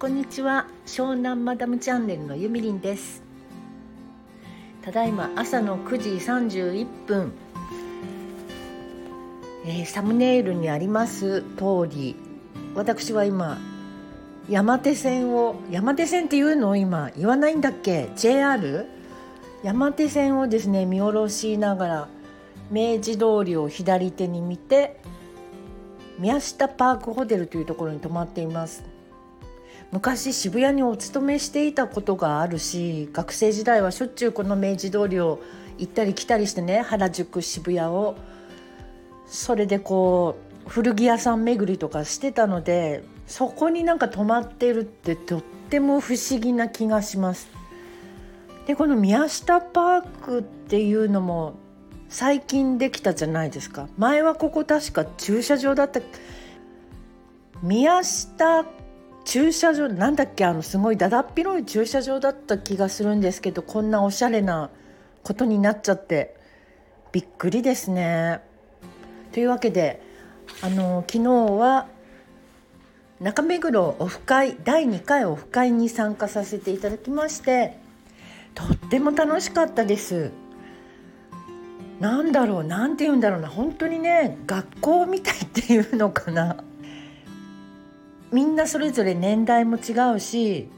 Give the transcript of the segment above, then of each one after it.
こんにちは。湘南マダムチャンネルのゆみりんです。ただいま朝の9時31分、えー、サムネイルにあります通り私は今山手線を山手線っていうのを今言わないんだっけ？JR? 山手線をですね見下ろしながら明治通りを左手に見て宮下パークホテルというところに泊まっています。昔渋谷にお勤めしていたことがあるし学生時代はしょっちゅうこの明治通りを行ったり来たりしてね原宿渋谷をそれでこう古着屋さん巡りとかしてたのでそこになんか泊まってるってとっても不思議な気がします。でこの宮下パークっていうのも最近できたじゃないですか前はここ確か駐車場だった宮下駐車場なんだっけあのすごいだだっ広い駐車場だった気がするんですけどこんなおしゃれなことになっちゃってびっくりですね。というわけであの昨日は中目黒オフ会第2回オフ会に参加させていただきましてとっても楽しかったです。なんだろうなんて言うんだろうな本当にね学校みたいっていうのかなみんなそれぞれ年代も違うし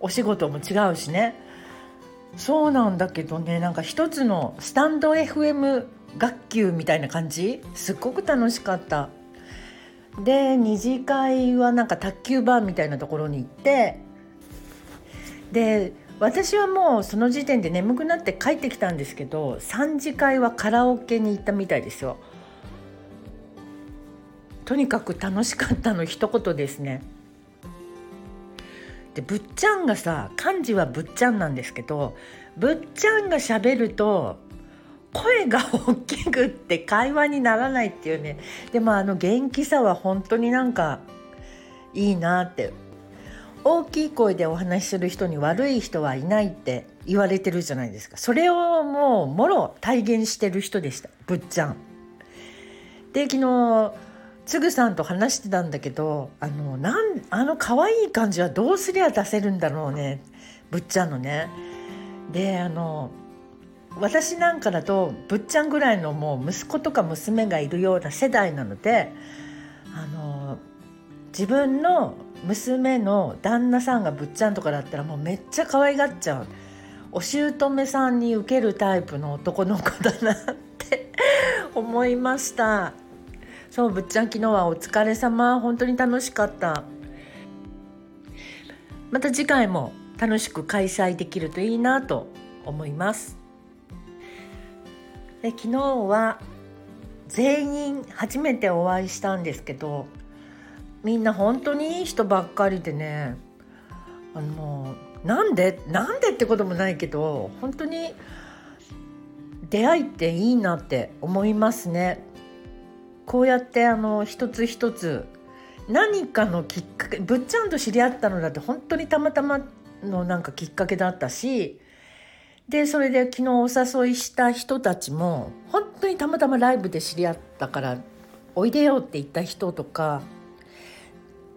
お仕事も違うしね。そうなんだけどねなんか一つのスタンド FM 学級みたいな感じ？すっごく楽しかった。で二次会はなんか卓球盤みたいなところに行ってで私はもうその時点で眠くなって帰ってきたんですけど3次会はカラオケに行ったみたいですよ。とにかく楽しかったの一言ですね。でぶっちゃんがさ漢字はぶっちゃんなんですけどぶっちゃんがしゃべると声が大きくって会話にならないっていうね。でもあの元気さは本当になんかいいなって。大きい声でお話しする人に悪い人はいないって言われてるじゃないですか。それをもうもろ体現してる人でした。ぶっちゃん。で昨日つぐさんと話してたんだけどあのなんあの可愛い感じはどうすりゃ出せるんだろうねぶっちゃんのね。であの私なんかだとぶっちゃんぐらいのもう息子とか娘がいるような世代なのであの自分の娘の旦那さんがぶっちゃんとかだったらもうめっちゃ可愛がっちゃうお姑さんに受けるタイプの男の子だなって思いましたそうぶっちゃん昨日はお疲れ様。本当に楽しかった。また次回も楽しく開催できるといいなと思います。で昨日は全員初めてお会いしたんですけどみんな本当にいい人ばっかりでね。あのなんでなんでってこともないけど本当に出会いっていいなって思いますね。こうやってあの一つ一つ何かのきっかけぶっちゃんと知り合ったのだって本当にたまたまのなんかきっかけだったしでそれで昨日お誘いした人たちも本当にたまたまライブで知り合ったからおいでよって言った人とか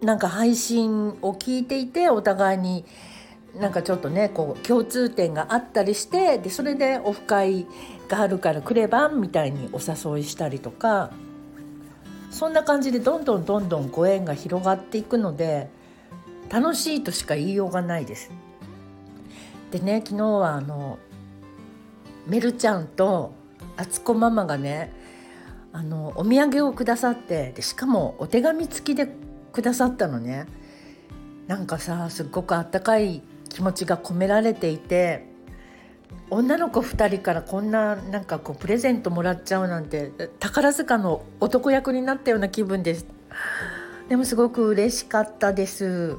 なんか配信を聞いていてお互いになんかちょっとねこう共通点があったりしてでそれでオフ会があるから来ればみたいにお誘いしたりとかそんな感じでどんどんどんどんご縁が広がっていくので楽しいとしか言いようがないです。でね昨日はあのメルちゃんとあつこママがねあのお土産をくださってでしかもお手紙付きでくださったのねなんかさすっごくあったかい気持ちが込められていて女の子2人からこんななんかこうプレゼントもらっちゃうなんて宝塚の男役になったような気分です。でもすごく嬉しかったです。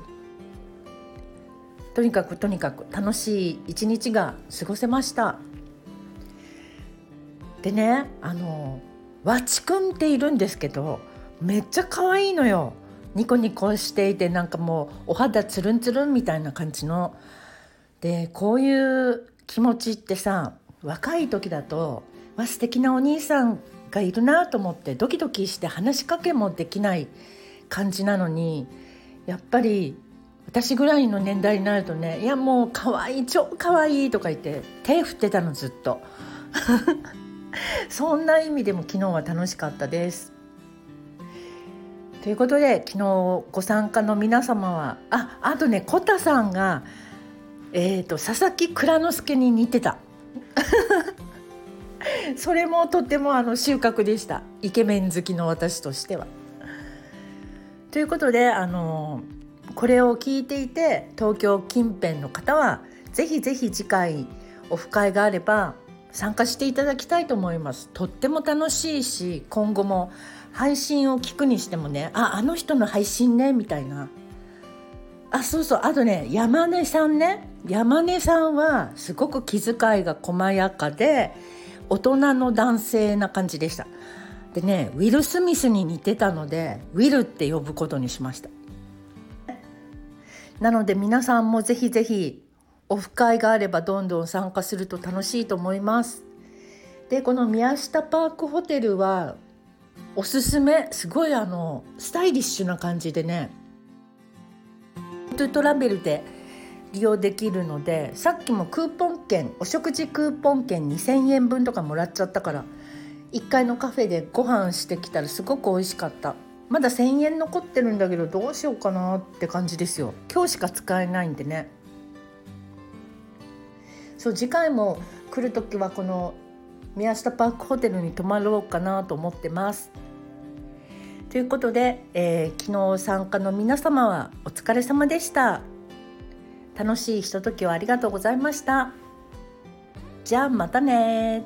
とにかくとにかく楽しい一日が過ごせました。でねあのわちくんっているんですけどめっちゃ可愛いのよ。ニコニコしていてなんかもうお肌つるんつるんみたいな感じの。でこういう気持ちってさ若い時だとわ素敵なお兄さんがいるなと思ってドキドキして話しかけもできない感じなのにやっぱり私ぐらいの年代になるとね「いやもう可愛い超可愛いとか言って手振ってたのずっと。そんな意味でも昨日は楽しかったです。ということで昨日ご参加の皆様はああとねコタさんが、えーと、佐々木蔵之介に似てた。それもとってもあの収穫でした。イケメン好きの私としては。ということであのこれを聞いていて東京近辺の方はぜひぜひ次回オフ会があれば参加していただきたいと思います。とっても楽しいし今後も配信を聞くにしてもねああの人の配信ねみたいな。あそうそう。あとね山根さんね。山根さんはすごく気遣いが細やかで大人の男性な感じでした。でねウィル・スミスに似てたのでウィルって呼ぶことにしました。なので皆さんもぜひぜひオフ会があればどんどん参加すると楽しいと思います。でこの宮下パークホテルはおすすめすごいあのスタイリッシュな感じでねトゥトラベルで利用できるのでさっきもクーポン券お食事クーポン券2,000円分とかもらっちゃったから1階のカフェでご飯してきたらすごく美味しかった。まだ1,000円残ってるんだけどどうしようかなって感じですよ。今日しか使えないんでね。そう次回も来る時はこの宮下パークホテルに泊まろうかなと思ってます。ということで、えー、昨日参加の皆様はお疲れ様でした。楽しいひとときをありがとうございました。じゃあまたね